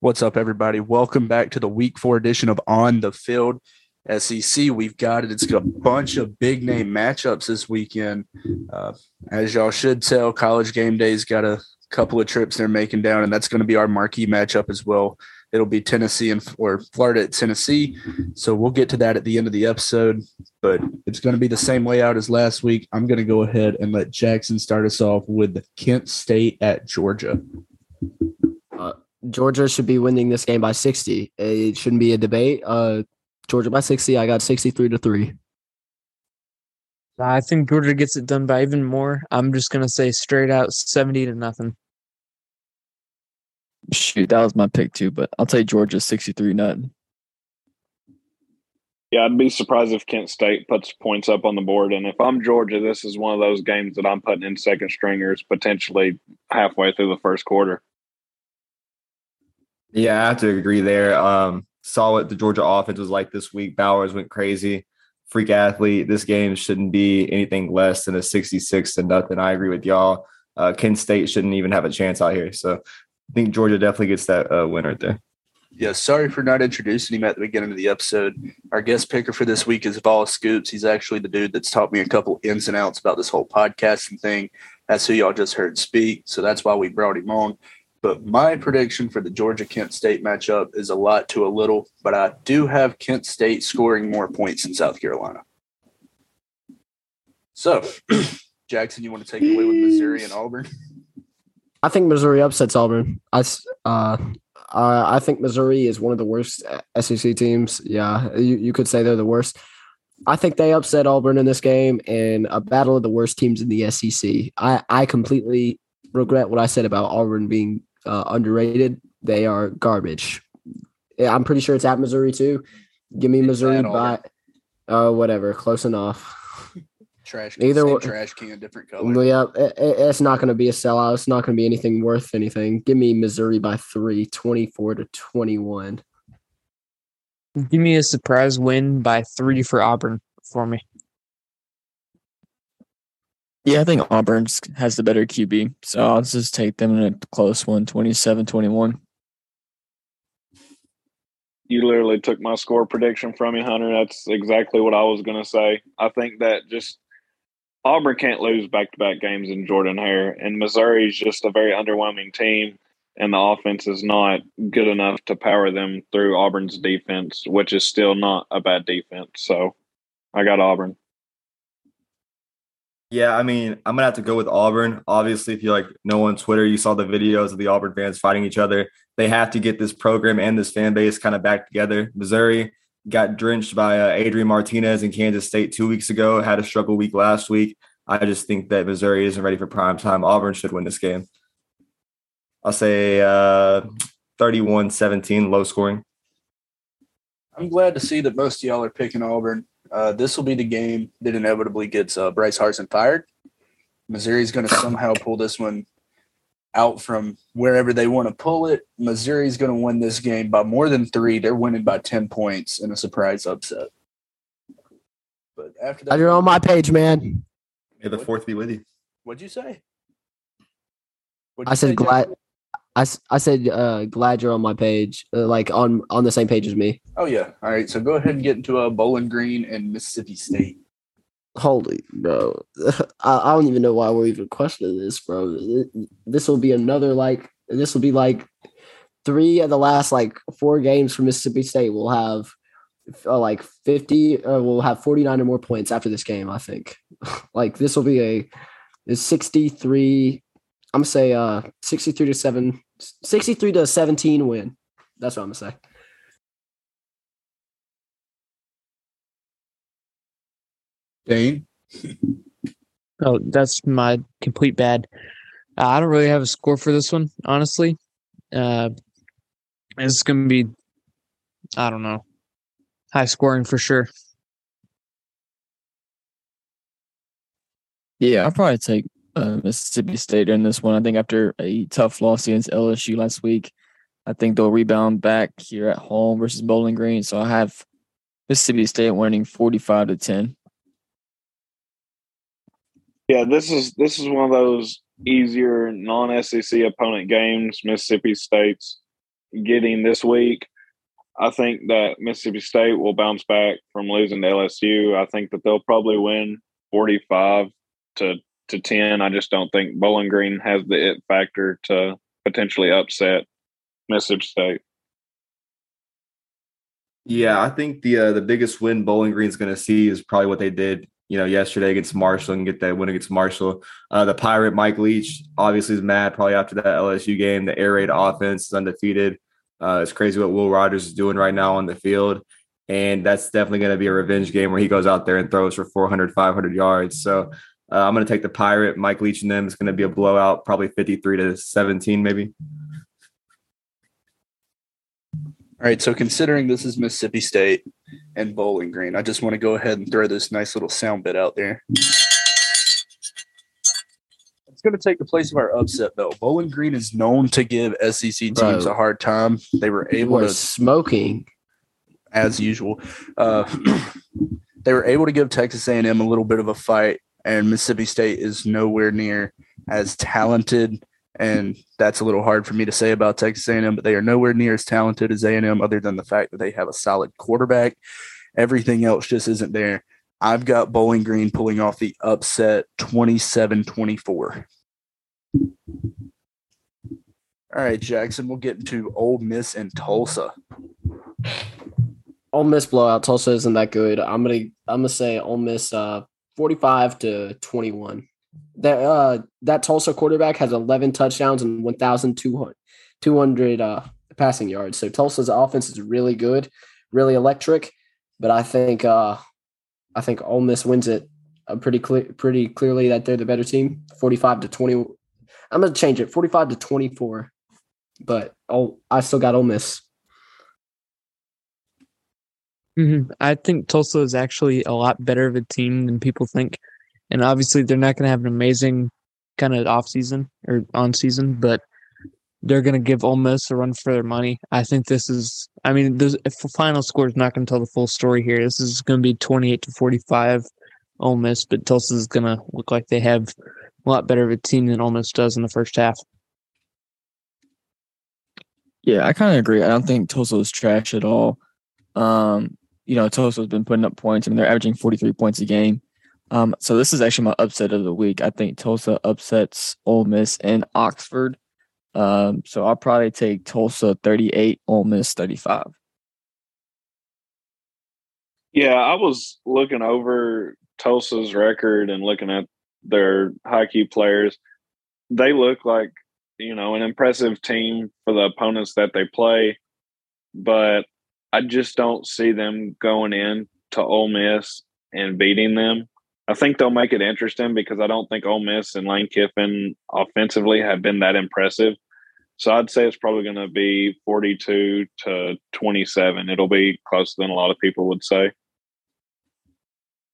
What's up, everybody? Welcome back to the week four edition of On the Field SEC. We've got it. It's got a bunch of big name matchups this weekend. Uh, as y'all should tell, college game day's got a couple of trips they're making down, and that's going to be our marquee matchup as well. It'll be Tennessee and or Florida at Tennessee. So we'll get to that at the end of the episode, but it's going to be the same layout as last week. I'm going to go ahead and let Jackson start us off with Kent State at Georgia. Uh, Georgia should be winning this game by 60. It shouldn't be a debate. Uh, Georgia by 60. I got 63 to 3. I think Georgia gets it done by even more. I'm just going to say straight out 70 to nothing. Shoot, that was my pick too, but I'll take Georgia 63 nothing. Yeah, I'd be surprised if Kent State puts points up on the board. And if I'm Georgia, this is one of those games that I'm putting in second stringers potentially halfway through the first quarter. Yeah, I have to agree there. Um, saw what the Georgia offense was like this week. Bowers went crazy. Freak athlete. This game shouldn't be anything less than a 66 to nothing. I agree with y'all. Uh, Kent State shouldn't even have a chance out here. So I think Georgia definitely gets that uh, win right there. Yeah, sorry for not introducing him at the beginning of the episode. Our guest picker for this week is Vol Scoops. He's actually the dude that's taught me a couple ins and outs about this whole podcasting thing. That's who y'all just heard speak. So that's why we brought him on. But my prediction for the Georgia Kent State matchup is a lot to a little, but I do have Kent State scoring more points in South Carolina. So, Jackson, you want to take away with Missouri and Auburn? I think Missouri upsets Auburn. I, uh, I think Missouri is one of the worst SEC teams. Yeah, you, you could say they're the worst. I think they upset Auburn in this game in a battle of the worst teams in the SEC. I, I completely regret what I said about Auburn being uh, underrated. They are garbage. I'm pretty sure it's at Missouri too. Give me Missouri by uh, whatever, close enough trash can, either trash can, different color. Yeah, it, it's not going to be a sellout. It's not going to be anything worth anything. Give me Missouri by three, 24 to 21. Give me a surprise win by three for Auburn for me. Yeah, I think Auburn has the better QB. So I'll just take them in a close one, 27 21. You literally took my score prediction from me, Hunter. That's exactly what I was going to say. I think that just Auburn can't lose back to back games in Jordan Hare, and Missouri is just a very underwhelming team, and the offense is not good enough to power them through Auburn's defense, which is still not a bad defense. So I got Auburn. Yeah, I mean, I'm gonna have to go with Auburn. Obviously, if you like know on Twitter, you saw the videos of the Auburn fans fighting each other. They have to get this program and this fan base kind of back together. Missouri, got drenched by uh, Adrian Martinez in Kansas State two weeks ago. Had a struggle week last week. I just think that Missouri isn't ready for prime time. Auburn should win this game. I'll say uh, 31 17, low scoring. I'm glad to see that most of y'all are picking Auburn. Uh, this will be the game that inevitably gets uh, Bryce Harsin fired. Missouri's going to somehow pull this one out from wherever they want to pull it. Missouri's going to win this game by more than three. They're winning by 10 points in a surprise upset. But after that, you're on my page, man. May the fourth be with you. What'd you say? What'd you I said say, glad. I, I said uh, glad you're on my page, uh, like on on the same page as me. Oh yeah. All right. So go ahead and get into a uh, Bowling Green and Mississippi State. Holy bro, I, I don't even know why we're even questioning this, bro. This will be another like this will be like three of the last like four games for Mississippi State. will have uh, like fifty. Uh, we'll have forty nine or more points after this game. I think. like this will be a, a sixty three. I'm gonna say uh 63 to 7 63 to 17 win. That's what I'm gonna say. Dane? Oh, that's my complete bad. Uh, I don't really have a score for this one, honestly. Uh, it's going to be, I don't know, high scoring for sure. Yeah, I'll probably take uh, Mississippi State in this one. I think after a tough loss against LSU last week, I think they'll rebound back here at home versus Bowling Green. So I have Mississippi State winning 45 to 10. Yeah, this is this is one of those easier non-SEC opponent games Mississippi State's getting this week. I think that Mississippi State will bounce back from losing to LSU. I think that they'll probably win 45 to to 10. I just don't think Bowling Green has the it factor to potentially upset Mississippi State. Yeah, I think the uh, the biggest win Bowling Green's going to see is probably what they did, you know, yesterday against Marshall and get that win against Marshall. Uh, the Pirate Mike Leach obviously is mad probably after that LSU game. The air raid offense is undefeated. Uh, it's crazy what Will Rogers is doing right now on the field. And that's definitely going to be a revenge game where he goes out there and throws for 400, 500 yards. So uh, I'm going to take the Pirate. Mike Leach and them. It's going to be a blowout, probably 53 to 17, maybe. All right. So considering this is Mississippi State and Bowling Green, I just want to go ahead and throw this nice little sound bit out there. It's going to take the place of our upset though. Bowling Green is known to give SEC teams Bro. a hard time. They were able to smoking. as usual. Uh, they were able to give Texas A&M a little bit of a fight, and Mississippi State is nowhere near as talented. And that's a little hard for me to say about Texas A&M, but they are nowhere near as talented as A&M, other than the fact that they have a solid quarterback. Everything else just isn't there. I've got Bowling Green pulling off the upset 27 24. All right, Jackson, we'll get into Ole Miss and Tulsa. Ole Miss blowout. Tulsa isn't that good. I'm gonna I'm gonna say Ole Miss uh 45 to 21. That uh that Tulsa quarterback has 11 touchdowns and 1,200 200 uh passing yards. So Tulsa's offense is really good, really electric. But I think uh I think Ole Miss wins it uh, pretty clear pretty clearly that they're the better team. 45 to 20. I'm gonna change it 45 to 24. But oh I still got Ole Miss. hmm I think Tulsa is actually a lot better of a team than people think. And obviously, they're not going to have an amazing kind of off season or on season, but they're going to give Ole Miss a run for their money. I think this is, I mean, this, if the final score is not going to tell the full story here, this is going to be 28 to 45 Ole Miss, but Tulsa is going to look like they have a lot better of a team than Ole Miss does in the first half. Yeah, I kind of agree. I don't think Tulsa is trash at all. Um, you know, Tulsa's been putting up points. I mean, they're averaging 43 points a game. Um, so this is actually my upset of the week. I think Tulsa upsets Ole Miss and Oxford. Um, so I'll probably take Tulsa 38, Ole Miss 35. Yeah, I was looking over Tulsa's record and looking at their high key players. They look like, you know, an impressive team for the opponents that they play, but I just don't see them going in to Ole Miss and beating them. I think they'll make it interesting because I don't think Ole Miss and Lane Kiffin offensively have been that impressive. So I'd say it's probably going to be 42 to 27. It'll be closer than a lot of people would say.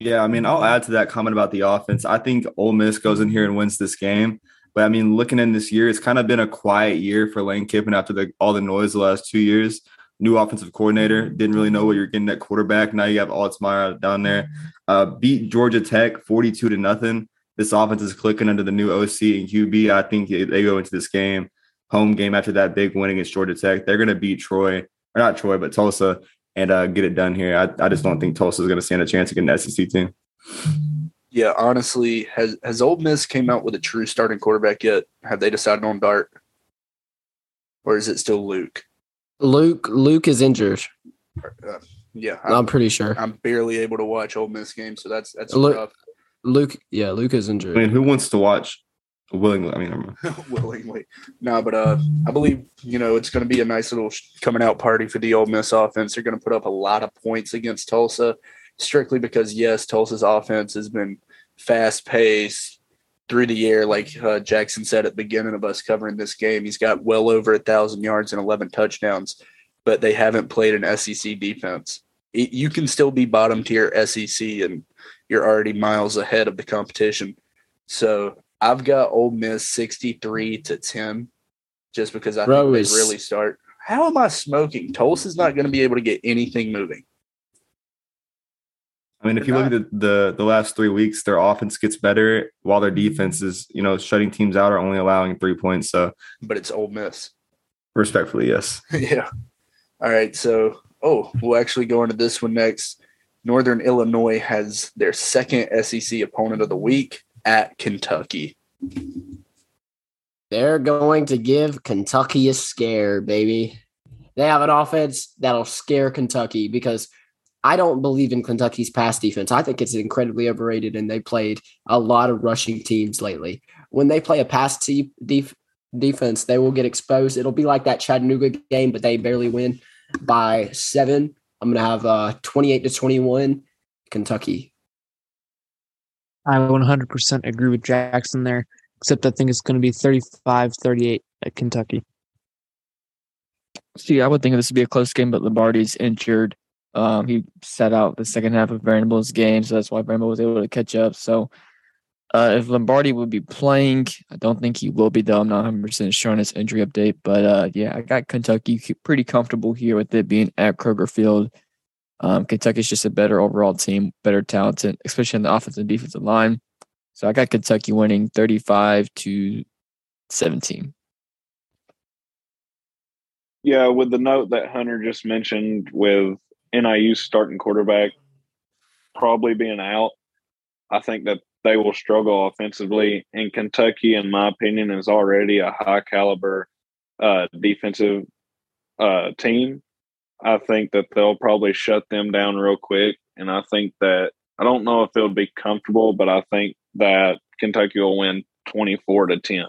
Yeah, I mean, I'll add to that comment about the offense. I think Ole Miss goes in here and wins this game. But I mean, looking in this year, it's kind of been a quiet year for Lane Kiffin after the, all the noise the last two years. New offensive coordinator, didn't really know what you're getting at quarterback. Now you have Altmyer down there. Uh, beat Georgia Tech 42 to nothing. This offense is clicking under the new OC and QB. I think they go into this game, home game after that big win against Georgia Tech. They're going to beat Troy, or not Troy, but Tulsa, and uh, get it done here. I, I just don't think Tulsa is going to stand a chance against the SEC team. Yeah, honestly, has has Ole Miss came out with a true starting quarterback yet? Have they decided on Dart, or is it still Luke? Luke Luke is injured. Uh, yeah, I'm I'm, pretty sure. I'm barely able to watch Ole Miss games, so that's that's Luke- rough. Luke, yeah, Luke is injured. I mean, who wants to watch willingly? I mean, never mind. willingly. No, but uh, I believe you know it's going to be a nice little sh- coming out party for the Ole Miss offense. They're going to put up a lot of points against Tulsa, strictly because yes, Tulsa's offense has been fast paced through the air, like uh, Jackson said at the beginning of us covering this game. He's got well over a thousand yards and eleven touchdowns, but they haven't played an SEC defense. It, you can still be bottom tier SEC, and you're already miles ahead of the competition. So I've got Ole Miss 63 to 10 just because I Bro think they really start. How am I smoking? Tulsa's not going to be able to get anything moving. I mean, if you look at the, the the last three weeks, their offense gets better while their mm-hmm. defense is, you know, shutting teams out or only allowing three points. So, but it's Ole Miss. respectfully, yes. yeah. All right. So, oh, we'll actually go into this one next. Northern Illinois has their second SEC opponent of the week at Kentucky. They're going to give Kentucky a scare, baby. They have an offense that'll scare Kentucky because I don't believe in Kentucky's pass defense. I think it's incredibly overrated, and they played a lot of rushing teams lately. When they play a pass te- def- defense, they will get exposed. It'll be like that Chattanooga game, but they barely win by seven. I'm going to have uh, 28 to 21, Kentucky. I 100% agree with Jackson there, except I think it's going to be 35 38 at Kentucky. See, I would think this would be a close game, but Lombardi's injured. Um, he sat out the second half of Vanderbilt's game, so that's why Vanderbilt was able to catch up. So, uh, if Lombardi would be playing, I don't think he will be, though. I'm not 100% sure on his injury update. But uh, yeah, I got Kentucky pretty comfortable here with it being at Kroger Field. Um, Kentucky's just a better overall team, better talented, especially on the offensive and defensive line. So I got Kentucky winning 35 to 17. Yeah, with the note that Hunter just mentioned with NIU starting quarterback probably being out, I think that they will struggle offensively. And Kentucky, in my opinion, is already a high caliber uh, defensive uh, team. I think that they'll probably shut them down real quick. And I think that I don't know if it'll be comfortable, but I think that Kentucky will win 24 to 10.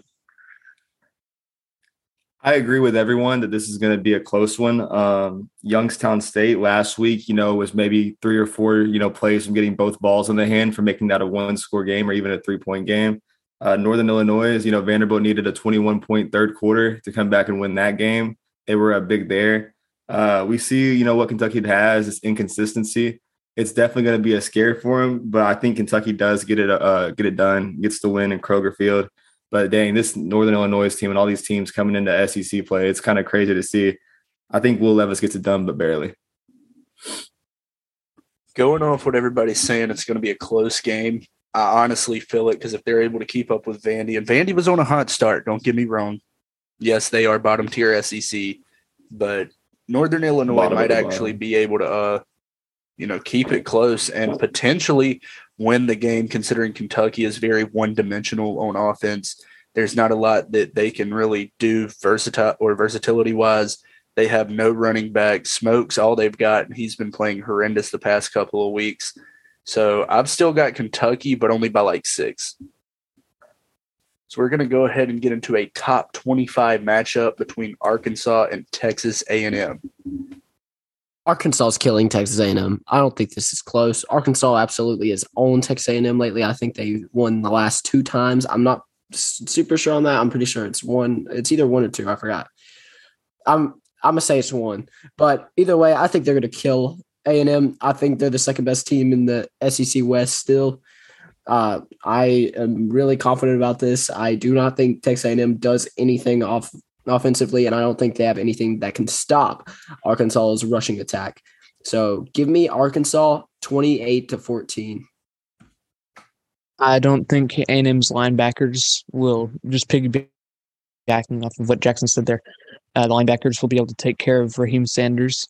I agree with everyone that this is going to be a close one. Um, Youngstown State last week, you know, was maybe three or four, you know, plays from getting both balls in the hand for making that a one score game or even a three point game. Uh, Northern Illinois, you know, Vanderbilt needed a 21 point third quarter to come back and win that game. They were a big there. Uh, we see, you know, what Kentucky has is inconsistency. It's definitely going to be a scare for them, but I think Kentucky does get it, uh, get it done, gets the win in Kroger Field. But dang, this Northern Illinois team and all these teams coming into SEC play, it's kind of crazy to see. I think Will Levis gets it done, but barely. Going off what everybody's saying, it's going to be a close game. I honestly feel it because if they're able to keep up with Vandy, and Vandy was on a hot start, don't get me wrong. Yes, they are bottom tier SEC, but Northern Illinois might actually be able to, uh, you know, keep it close and potentially win the game. Considering Kentucky is very one dimensional on offense, there's not a lot that they can really do versatile or versatility wise. They have no running back. Smokes all they've got. and He's been playing horrendous the past couple of weeks. So I've still got Kentucky, but only by like six. So we're going to go ahead and get into a top 25 matchup between Arkansas and Texas A&M. Arkansas is killing Texas A&M. I don't think this is close. Arkansas absolutely has owned Texas A&M lately. I think they won the last two times. I'm not super sure on that. I'm pretty sure it's one. It's either one or two. I forgot. I'm I'm gonna say it's one, but either way, I think they're gonna kill A&M. I think they're the second best team in the SEC West still. Uh, I am really confident about this. I do not think Texas A&M does anything off offensively, and I don't think they have anything that can stop Arkansas's rushing attack. So give me Arkansas 28 to 14. I don't think A&M's linebackers will just piggybacking off of what Jackson said there. Uh, the linebackers will be able to take care of Raheim Sanders.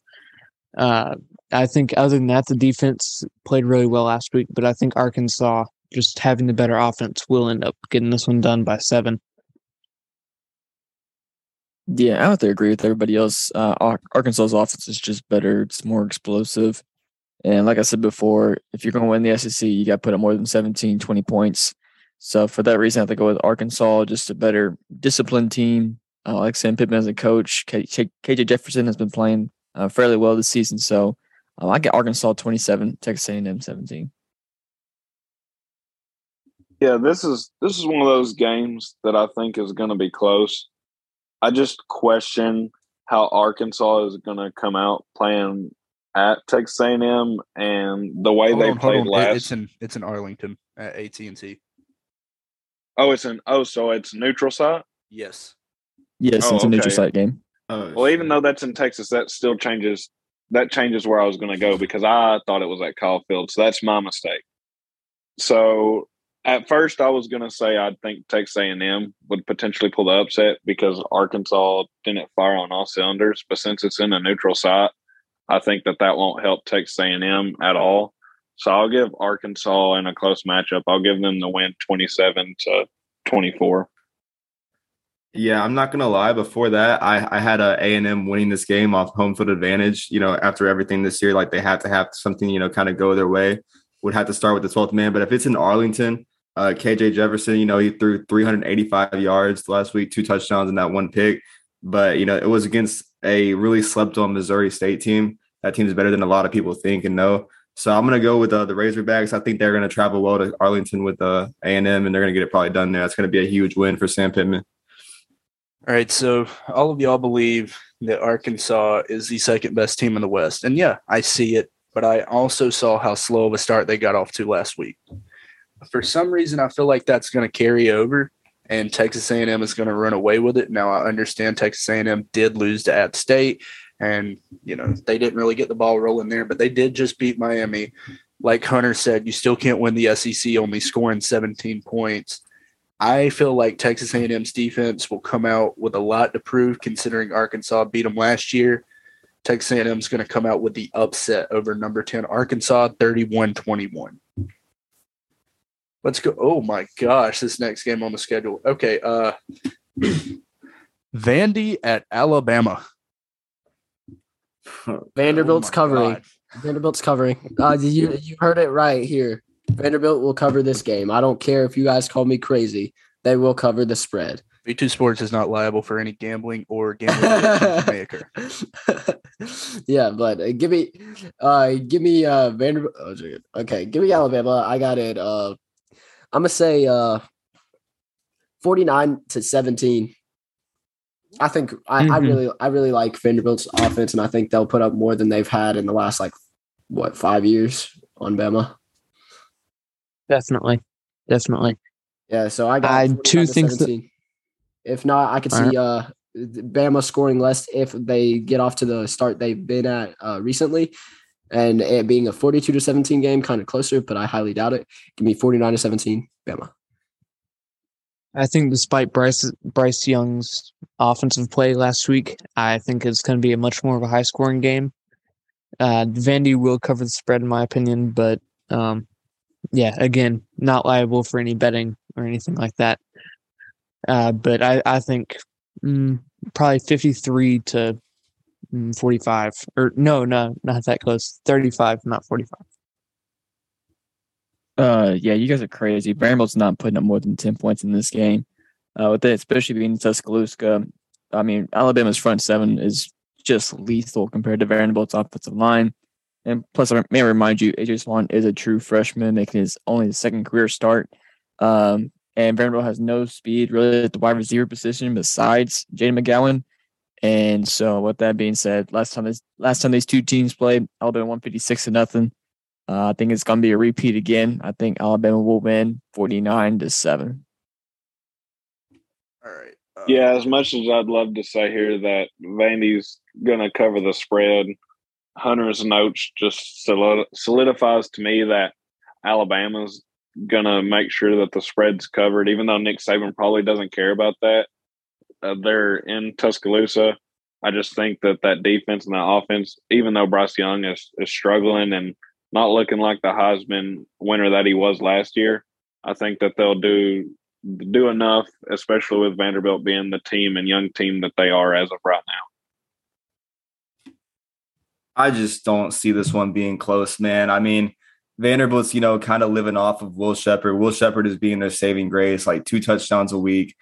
Uh, I think other than that, the defense played really well last week, but I think Arkansas just having the better offense will end up getting this one done by seven. Yeah, I have to agree with everybody else. Uh, Arkansas's offense is just better. It's more explosive. And like I said before, if you're going to win the SEC, you got to put up more than 17, 20 points. So for that reason, I have to go with Arkansas, just a better disciplined team. Uh, like Sam Pittman as a coach. KJ Jefferson has been playing uh, fairly well this season. So uh, I get Arkansas 27, Texas A&M 17. Yeah, this is this is one of those games that I think is going to be close. I just question how Arkansas is going to come out playing at Texas A&M and the way Hold they on, played on. It- last. It's in it's in Arlington at AT&T. oh, it's an oh, so it's neutral site. Yes. Yes, Oh, it's a oh, neutral site game. Oh, Well, even though that's in Texas, that still changes that changes where I was going to go because I thought it was at Kyle Field. So that's my mistake. So at first, I was going to say I think Texas A&M would potentially pull the upset because Arkansas didn't fire on all cylinders. But since it's in a neutral site, I think that that won't help Texas A&M at all. So I'll give Arkansas in a close matchup. I'll give them the win, twenty-seven to twenty-four. Yeah, I'm not gonna lie. Before that, I, I had a A and M winning this game off home field advantage. You know, after everything this year, like they had to have something, you know, kind of go their way. Would have to start with the 12th man. But if it's in Arlington, uh, KJ Jefferson, you know, he threw 385 yards last week, two touchdowns and that one pick. But you know, it was against a really slept on Missouri State team. That team is better than a lot of people think and know. So I'm gonna go with uh, the Razorbacks. I think they're gonna travel well to Arlington with uh, A and they're gonna get it probably done there. It's gonna be a huge win for Sam Pittman. All right, so all of y'all believe that Arkansas is the second best team in the West, and yeah, I see it. But I also saw how slow of a start they got off to last week. For some reason, I feel like that's going to carry over, and Texas A&M is going to run away with it. Now, I understand Texas A&M did lose to App State, and you know they didn't really get the ball rolling there, but they did just beat Miami. Like Hunter said, you still can't win the SEC only scoring 17 points. I feel like Texas A&M's defense will come out with a lot to prove, considering Arkansas beat them last year. Texas A&M is going to come out with the upset over number 10 Arkansas 31-21. Let's go. Oh my gosh, this next game on the schedule. Okay, uh Vandy at Alabama. Vanderbilt's Oh covering. God. Vanderbilt's covering. Uh, you you heard it right here. Vanderbilt will cover this game. I don't care if you guys call me crazy. They will cover the spread. V2 Sports is not liable for any gambling or gambling may occur. yeah, but uh, give me, uh, give me uh Vanderbilt. Oh, okay, give me Alabama. I got it. Uh, I'm gonna say uh, forty nine to seventeen. I think I, I Mhm. really I really like Vanderbilt's offense, and I think they'll put up more than they've had in the last like what five years on Bama. Definitely. Definitely. Yeah, so I got I 49 too to that- 17. if not, I could see uh Bama scoring less if they get off to the start they've been at uh, recently, and it being a forty-two to seventeen game, kind of closer, but I highly doubt it. Give me forty-nine to seventeen, Bama. I think despite Bryce Bryce Young's offensive play last week, I think it's going to be a much more of a high scoring game. Uh, Vandy will cover the spread, in my opinion, but um, yeah, again, not liable for any betting or anything like that. Uh, but I, I think mm, probably 53 to 45, or no, no, not that close. 35, not 45. Uh, yeah, you guys are crazy. Vanderbilt's not putting up more than ten points in this game. Uh, with it, especially being Tuscaloosa. I mean, Alabama's front seven is just lethal compared to Vanderbilt's offensive line. And plus, I may remind you, AJ Swann is a true freshman, making his only second career start. Um, and Vanderbilt has no speed really at the wide receiver position besides Jayden McGowan. And so, with that being said, last time this last time these two teams played, Alabama one fifty six to nothing. Uh, I think it's going to be a repeat again. I think Alabama will win 49 to 7. All right. Uh, Yeah, as much as I'd love to say here that Vandy's going to cover the spread, Hunter's notes just solidifies to me that Alabama's going to make sure that the spread's covered, even though Nick Saban probably doesn't care about that. Uh, they're in Tuscaloosa. I just think that that defense and that offense, even though Bryce Young is, is struggling and not looking like the Heisman winner that he was last year, I think that they'll do do enough, especially with Vanderbilt being the team and young team that they are as of right now. I just don't see this one being close, man. I mean, Vanderbilt's, you know, kind of living off of Will Sheppard. Will Sheppard is being their saving grace, like two touchdowns a week,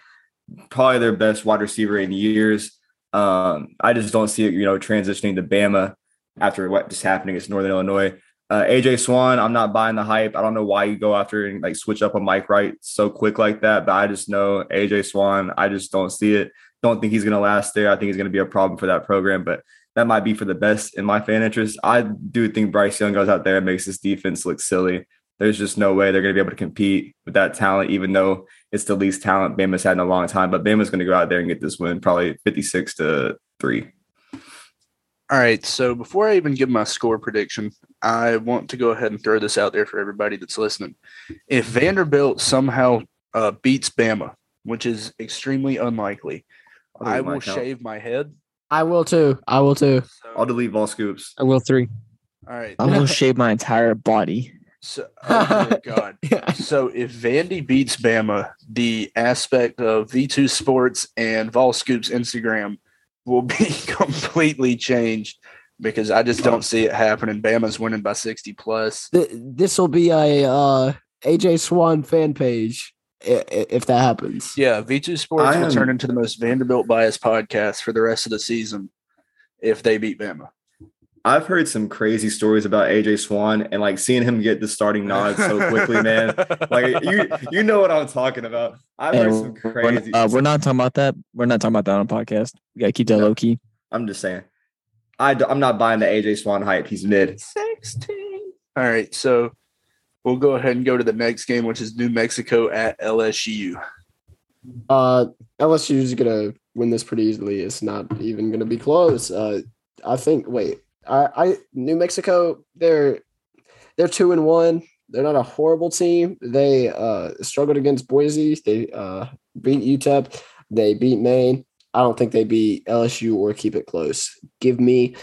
probably their best wide receiver in years. Um, I just don't see it, you know, transitioning to Bama after what just happened against Northern Illinois. Uh, AJ Swann, I'm not buying the hype. I don't know why you go after and like switch up on Mike Wright so quick like that, but I just know AJ Swann, I just don't see it. Don't think he's going to last there. I think he's going to be a problem for that program, but that might be for the best in my fan interest. I do think Bryce Young goes out there and makes this defense look silly. There's just no way they're going to be able to compete with that talent, even though it's the least talent Bama's had in a long time. But Bama's going to go out there and get this win, probably 56 to three. All right. So before I even give my score prediction, I want to go ahead and throw this out there for everybody that's listening. If Vanderbilt somehow uh, beats Bama, which is extremely unlikely, I'll I will account. shave my head. I will too. I will too. So, I'll delete all scoops. I will three. all right. I'm gonna shave my entire body. So, oh dear God. So if Vandy beats Bama, the aspect of V2 Sports and Vol Scoops Instagram will be completely changed because I just don't see it happening. Bama's winning by 60 plus. This will be a uh, AJ Swann fan page i- i- if that happens. Yeah, V2 Sports I will am- turn into the most Vanderbilt biased podcast for the rest of the season if they beat Bama. I've heard some crazy stories about AJ Swann and like seeing him get the starting nod so quickly, man. Like you, you know what I'm talking about. I've heard some And we're, crazy. uh, we're not talking about that. We're not talking about that on a podcast. We gotta keep that No. low key. I'm just saying. I d- I'm not buying the AJ Swann hype. He's mid. 16. All right, so we'll go ahead and go to the next game, which is New Mexico at LSU. Uh, LSU is gonna win this pretty easily. It's not even gonna be close. Uh, I think. Wait, I, I New Mexico. They're they're two and one. They're not a horrible team. They uh struggled against Boise. They uh beat UTEP. They beat Maine. I don't think they beat LSU or keep it close. Give me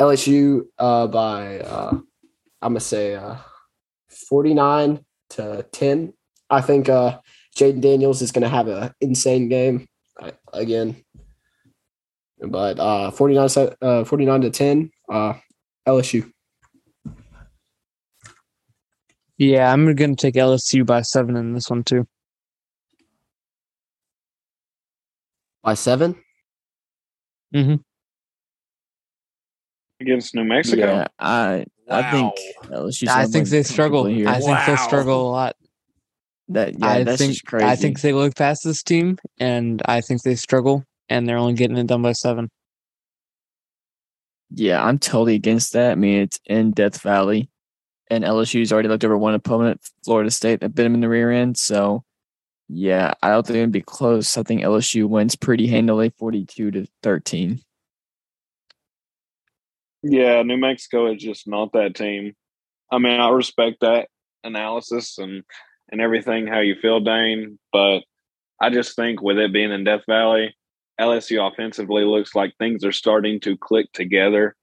LSU uh by uh I'm gonna say uh 49 to 10. I think uh Jayden Daniels is to have an insane game again. But uh 49 uh 49 to 10 uh LSU. Yeah, I'm gonna take LSU by seven in this one too. By 7? Mm-hmm. against New Mexico. Yeah, I I think LSU. I think they struggle. Here. I think they'll struggle a lot. that yeah, I that's think just crazy. I think they look past this team, and I think they struggle, and they're only getting it done by seven. Yeah, I'm totally against that. I mean, it's in Death Valley, and LSU's already looked over one opponent, Florida State, that bit them in the rear end. So, yeah, I don't think it'd be close. I think LSU wins pretty handily, 42 to 13. Yeah, New Mexico is just not that team. I mean, I respect that analysis and and everything how you feel, Dane, but I just think with it being in Death Valley, LSU offensively looks like things are starting to click together.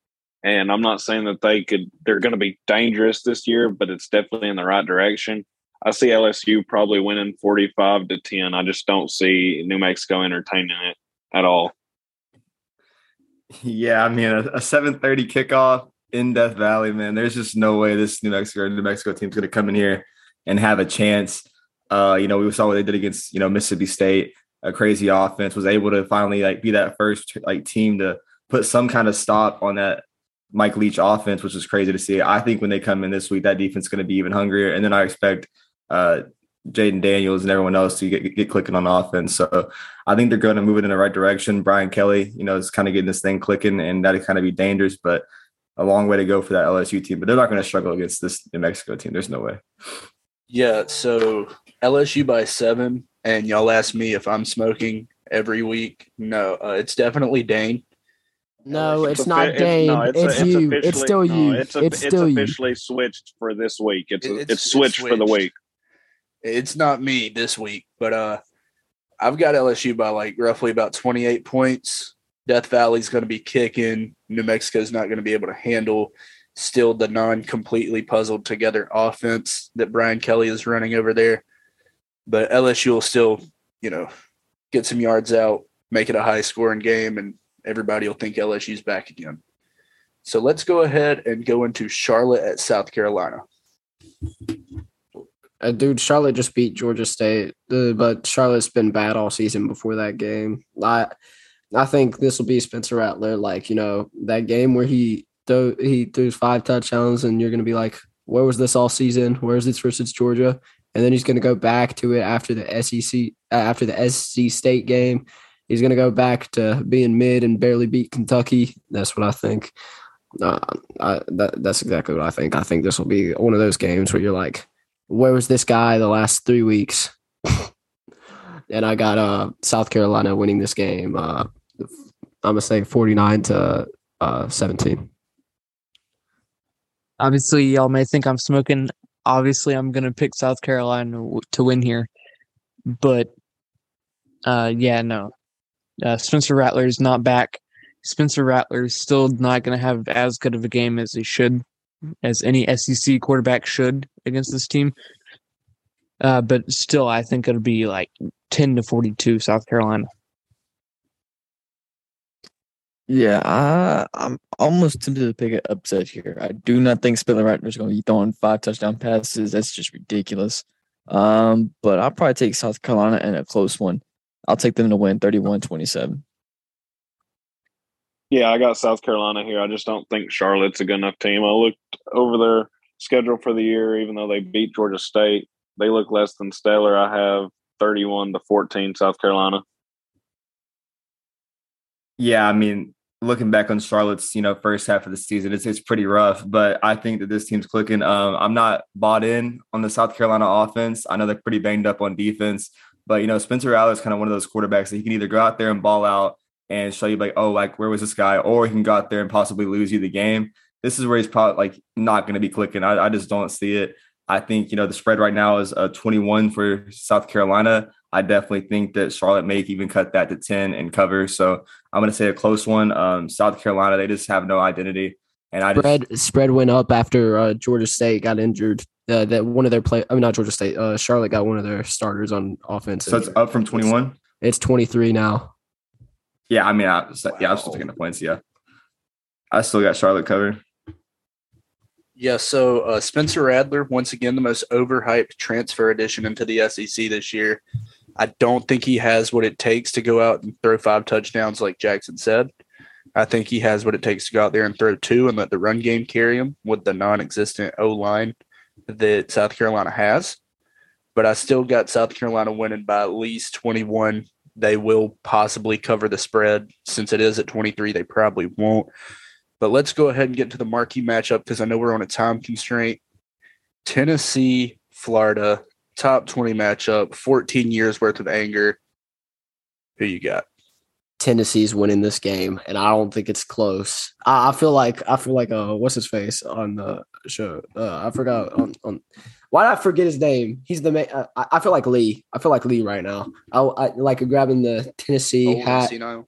And I'm not saying that they could they're going to be dangerous this year, but it's definitely in the right direction. I see LSU probably winning 45 to 10. I just don't see New Mexico entertaining it at all. Yeah, I mean a, a 7:30 kickoff in Death Valley, man. There's just no way this New Mexico New Mexico team's going to come in here and have a chance. Uh, you know, we saw what they did against you know Mississippi State. A crazy offense was able to finally like be that first like team to put some kind of stop on that Mike Leach offense, which is crazy to see. I think when they come in this week, that defense is going to be even hungrier, and then I expect uh, Jayden Daniels and everyone else to get, get clicking on offense. So I think they're going to move it in the right direction. Brian Kelly, you know, is kind of getting this thing clicking, and that'd kind of be dangerous, but a long way to go for that LSU team. But they're not going to struggle against this New Mexico team. There's no way. Yeah, so LSU by seven, and y'all ask me if I'm smoking every week. No, uh, it's definitely Dane. No, It's it's, not offi- Dane. no, It's, a- you. It's officially- still you. It's, It's, a- still you. officially switched for this week. It's It- it's, it's- it's switched for the week. It's not me this week, but uh, I've got LSU by like roughly about 28 points. Death Valley's going to be kicking. New Mexico's not going to be able to handle still the non completely puzzled together offense that Brian Kelly is running over there. But LSU will still, you know, get some yards out, make it a high scoring game, and everybody will think LSU's back again. So let's go ahead and go into Charlotte at South Carolina. Uh, dude, Charlotte just beat Georgia State, uh, but Charlotte's been bad all season before that game. I, I think this will be Spencer Rattler, like you know that game where he throw, he throws five touchdowns, and you're gonna be like, where was this all season? Where is this versus Georgia? And then he's gonna go back to it after the SEC uh, after the SC State game. He's gonna go back to being mid and barely beat Kentucky. That's what I think. Uh, I, that, that's exactly what I think. I think this will be one of those games where you're like, where was this guy the last three weeks? and I got uh South Carolina winning this game. Uh, I'm gonna say 49 to uh, 17. Obviously, y'all may think I'm smoking. Obviously, I'm going to pick South Carolina to win here. But uh, yeah, no. Uh, Spencer Rattler is not back. Spencer Rattler is still not going to have as good of a game as he should, as any SEC quarterback should against this team. Uh, but still, I think it'll be like 10 to 42 South Carolina. Yeah, I, I'm almost tempted to pick an upset here. I do not think Spencer Rattler is going to be throwing five touchdown passes. That's just ridiculous. Um, but I'll probably take South Carolina in a close one. I'll take them to win 31 27. Yeah, I got South Carolina here. I just don't think Charlotte's a good enough team. I looked over their schedule for the year, even though they beat Georgia State. They look less than stellar. I have 31 to 14 South Carolina. Yeah, I mean, looking back on Charlotte's, you know, first half of the season, it's it's pretty rough. But I think that this team's clicking. Um, I'm not bought in on the South Carolina offense. I know they're pretty banged up on defense, but you know, Spencer Rattler is kind of one of those quarterbacks that he can either go out there and ball out and show you like, oh, like where was this guy, or he can go out there and possibly lose you the game. This is where he's probably like not going to be clicking. I, I just don't see it. I think you know the spread right now is a 21 for South Carolina. I definitely think that Charlotte may even cut that to 10 and cover. So I'm going to say a close one. Um, South Carolina, they just have no identity. And I spread just, spread went up after uh, Georgia State got injured. Uh, that one of their play, I mean not Georgia State. Uh, Charlotte got one of their starters on offense. So it's up from 21. It's 23 now. Yeah, I mean, I, yeah, I was still taking the points. Yeah, I still got Charlotte covered. Yeah, so uh, Spencer Rattler, once again, the most overhyped transfer addition into the SEC this year. I don't think he has what it takes to go out and throw five touchdowns, like Jackson said. I think he has what it takes to go out there and throw two and let the run game carry him with the non existent O line that South Carolina has. But I still got South Carolina winning by at least 21. They will possibly cover the spread. Since it is at 23, they probably won't. But let's go ahead and get to the marquee matchup because I know we're on a time constraint. Tennessee, Florida, top 20 matchup, 14 years worth of anger. Who you got? Tennessee's winning this game, and I don't think it's close. I, I feel like I feel like uh, what's his face on the show? Uh, I forgot on, on why did I forget his name? He's the main. Uh, I, I feel like Lee. I feel like Lee right now. I, I like grabbing the Tennessee Old hat. senile.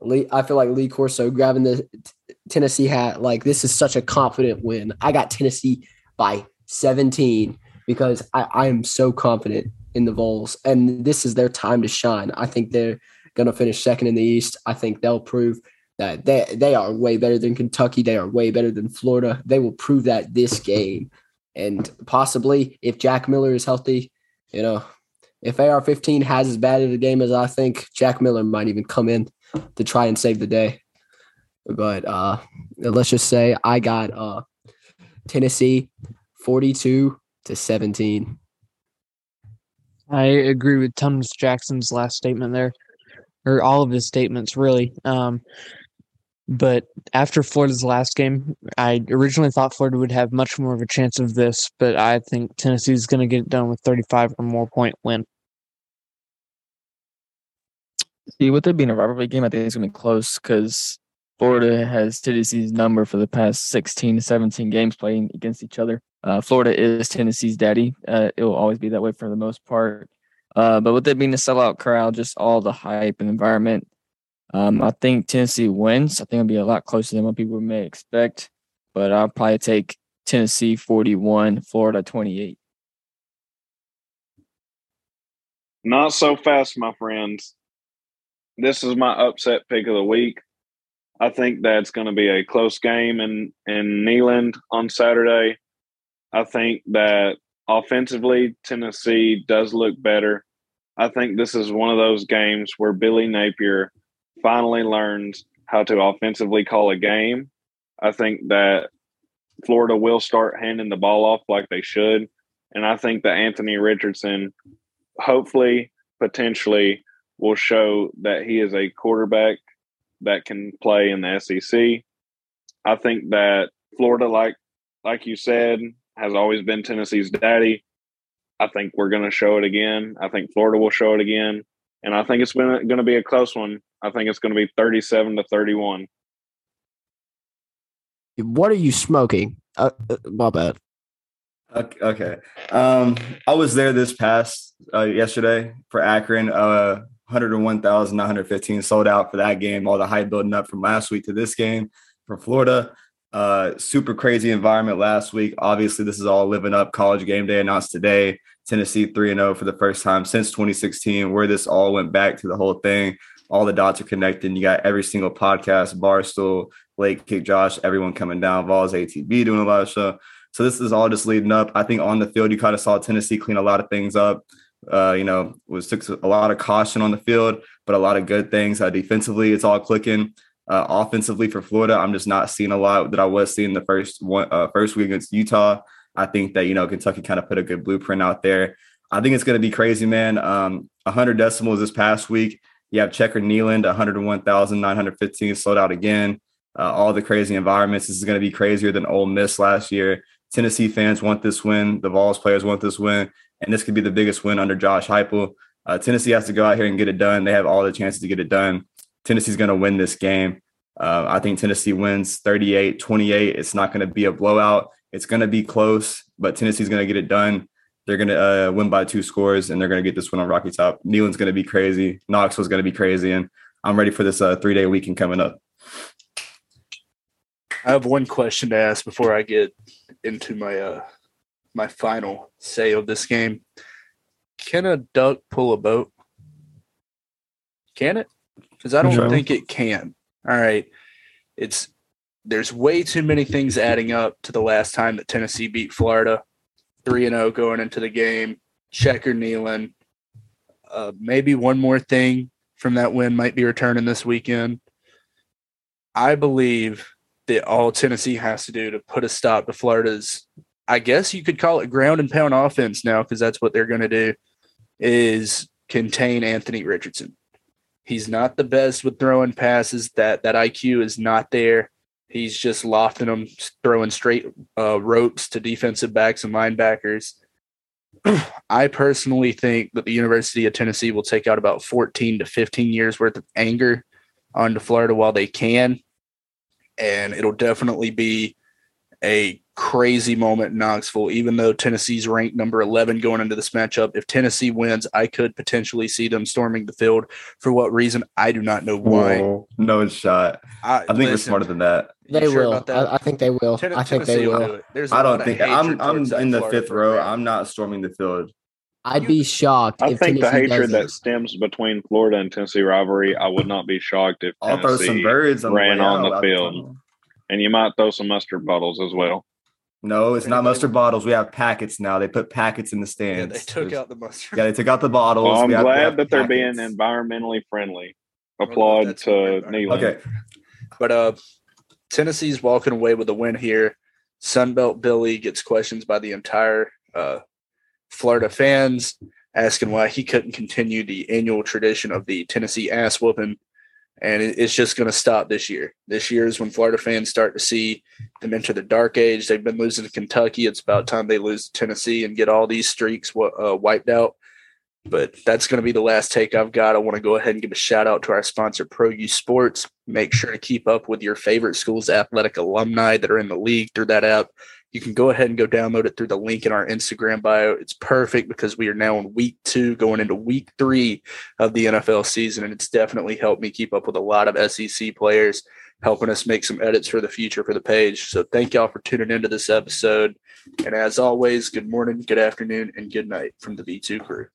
Lee, I feel like Lee Corso grabbing the t- Tennessee hat. Like this is such a confident win. I got Tennessee by 17 because I, I am so confident in the Vols, and this is their time to shine. I think they're going to finish second in the East. I think they'll prove that they they are way better than Kentucky. They are way better than Florida. They will prove that this game, and possibly if Jack Miller is healthy, you know, if AR-15 has as bad of a game as I think, Jack Miller might even come in to try and save the day. But uh, let's just say I got uh, Tennessee 42 to 17. I agree with Thomas Jackson's last statement there, or all of his statements, really. Um, but after Florida's last game, I originally thought Florida would have much more of a chance of this, but I think Tennessee's going to get it done with 35 or more point win. See, with it being a rivalry game, I think it's going to be close because Florida has Tennessee's number for the past 16 to 17 games playing against each other. Uh, Florida is Tennessee's daddy. Uh, it will always be that way for the most part. Uh, but with it being a sellout crowd, just all the hype and environment, um, I think Tennessee wins. I think it'll be a lot closer than what people may expect. But I'll probably take Tennessee 41, Florida 28. Not so fast, my friends. This is my upset pick of the week. I think that's going to be a close game in in Neyland on Saturday. I think that offensively Tennessee does look better. I think this is one of those games where Billy Napier finally learns how to offensively call a game. I think that Florida will start handing the ball off like they should. And I think that Anthony Richardson, hopefully, potentially, will show that he is a quarterback that can play in the SEC. I think that Florida, like like you said, has always been Tennessee's daddy. I think we're going to show it again. I think Florida will show it again, and I think it's going to be a close one. I think it's going to be thirty-seven to thirty-one. What are you smoking? Uh, uh, my bad. Okay. okay. Um, I was there this past uh, yesterday for Akron. Uh, 101,915 sold out for that game. All the hype building up from last week to this game for Florida. Uh, super crazy environment last week. Obviously, this is all living up. College game day announced today. Tennessee 3 0 for the first time since 2016, where this all went back to the whole thing. All the dots are connected. You got every single podcast, Barstool, Lake Kick Josh, everyone coming down, Vols, ATB doing a lot of stuff. So this is all just leading up. I think on the field, you kind of saw Tennessee clean a lot of things up. Uh, you know, was took a lot of caution on the field, but a lot of good things. Uh, defensively, it's all clicking. Uh, offensively for Florida, I'm just not seeing a lot that I was seeing the first one uh, first week against Utah. I think that you know Kentucky kind of put a good blueprint out there. I think it's going to be crazy, man. Um, 100 decimals this past week. You have Checker Neyland, 101,915 sold out again. Uh, all the crazy environments. This is going to be crazier than Ole Miss last year. Tennessee fans want this win. The Vols players want this win, and this could be the biggest win under Josh Heupel. Uh, Tennessee has to go out here and get it done. They have all the chances to get it done. Tennessee's going to win this game. Uh, I think Tennessee wins 38 28. It's not going to be a blowout. It's going to be close, but Tennessee's going to get it done. They're going to uh, win by two scores, and they're going to get this one on Rocky Top. Neyland's going to be crazy. Knoxville's going to be crazy, and I'm ready for this uh, three day weekend coming up. I have one question to ask before I get into my uh my final say of this game. Can a duck pull a boat? Can it? Because I don't think it can. All right. It's there's way too many things adding up to the last time that Tennessee beat Florida. 3 and 0 going into the game. Checker Neyland. Uh, maybe one more thing from that win might be returning this weekend. I believe that all Tennessee has to do to put a stop to Florida's, I guess you could call it ground and pound offense now, because that's what they're going to do, is contain Anthony Richardson. He's not the best with throwing passes. That that IQ is not there. He's just lofting them, throwing straight uh, ropes to defensive backs and linebackers. I personally think that the University of Tennessee will take out about 14 to 15 years worth of anger onto Florida while they can. And it'll definitely be a crazy moment in Knoxville, even though Tennessee's ranked number 11 going into this matchup. If Tennessee wins, I could potentially see them storming the field. For what reason? I do not know why. Whoa, no shot. I, I think we're smarter than that. They sure will. that? I, I think they will. Ten- I think they will will. do it. There's a I don't think I'm. I'm towards that in the fifth row. program. I'm not storming the field. I'd be shocked I if think the hatred that stems between Florida and Tennessee rivalry, I would not be shocked if I'll throw some Tennessee birds on the ran way on the field. and you might throw some mustard bottles as well. No, it's not Anybody- mustard bottles. We have packets now. They put packets in the Yeah, stands. they took There's- out the mustard. Yeah, they took out the bottles. Well, I'm We have- have glad that they're being environmentally friendly. don't know if Applaud that's to what Neyland. Okay, But uh, Tennessee's walking away with a win here. Sunbelt Billy gets questions by the entire uh, Florida fans, asking why he couldn't continue the annual tradition of the Tennessee ass whooping. And it's just going to stop this year. This year is when Florida fans start to see them enter the dark age. They've been losing to Kentucky. It's about time they lose to Tennessee and get all these streaks uh, wiped out. But that's going to be the last take I've got. I want to go ahead and give a shout out to our sponsor, Pro U Sports. Make sure to keep up with your favorite school's athletic alumni that are in the league through that app. You can go ahead and go download it through the link in our Instagram bio. It's perfect because we are now in week two, going into week three of the NFL season. And it's definitely helped me keep up with a lot of SEC players, helping us make some edits for the future for the page. So thank y'all for tuning into this episode. And as always, good morning, good afternoon, and good night from the V2 crew.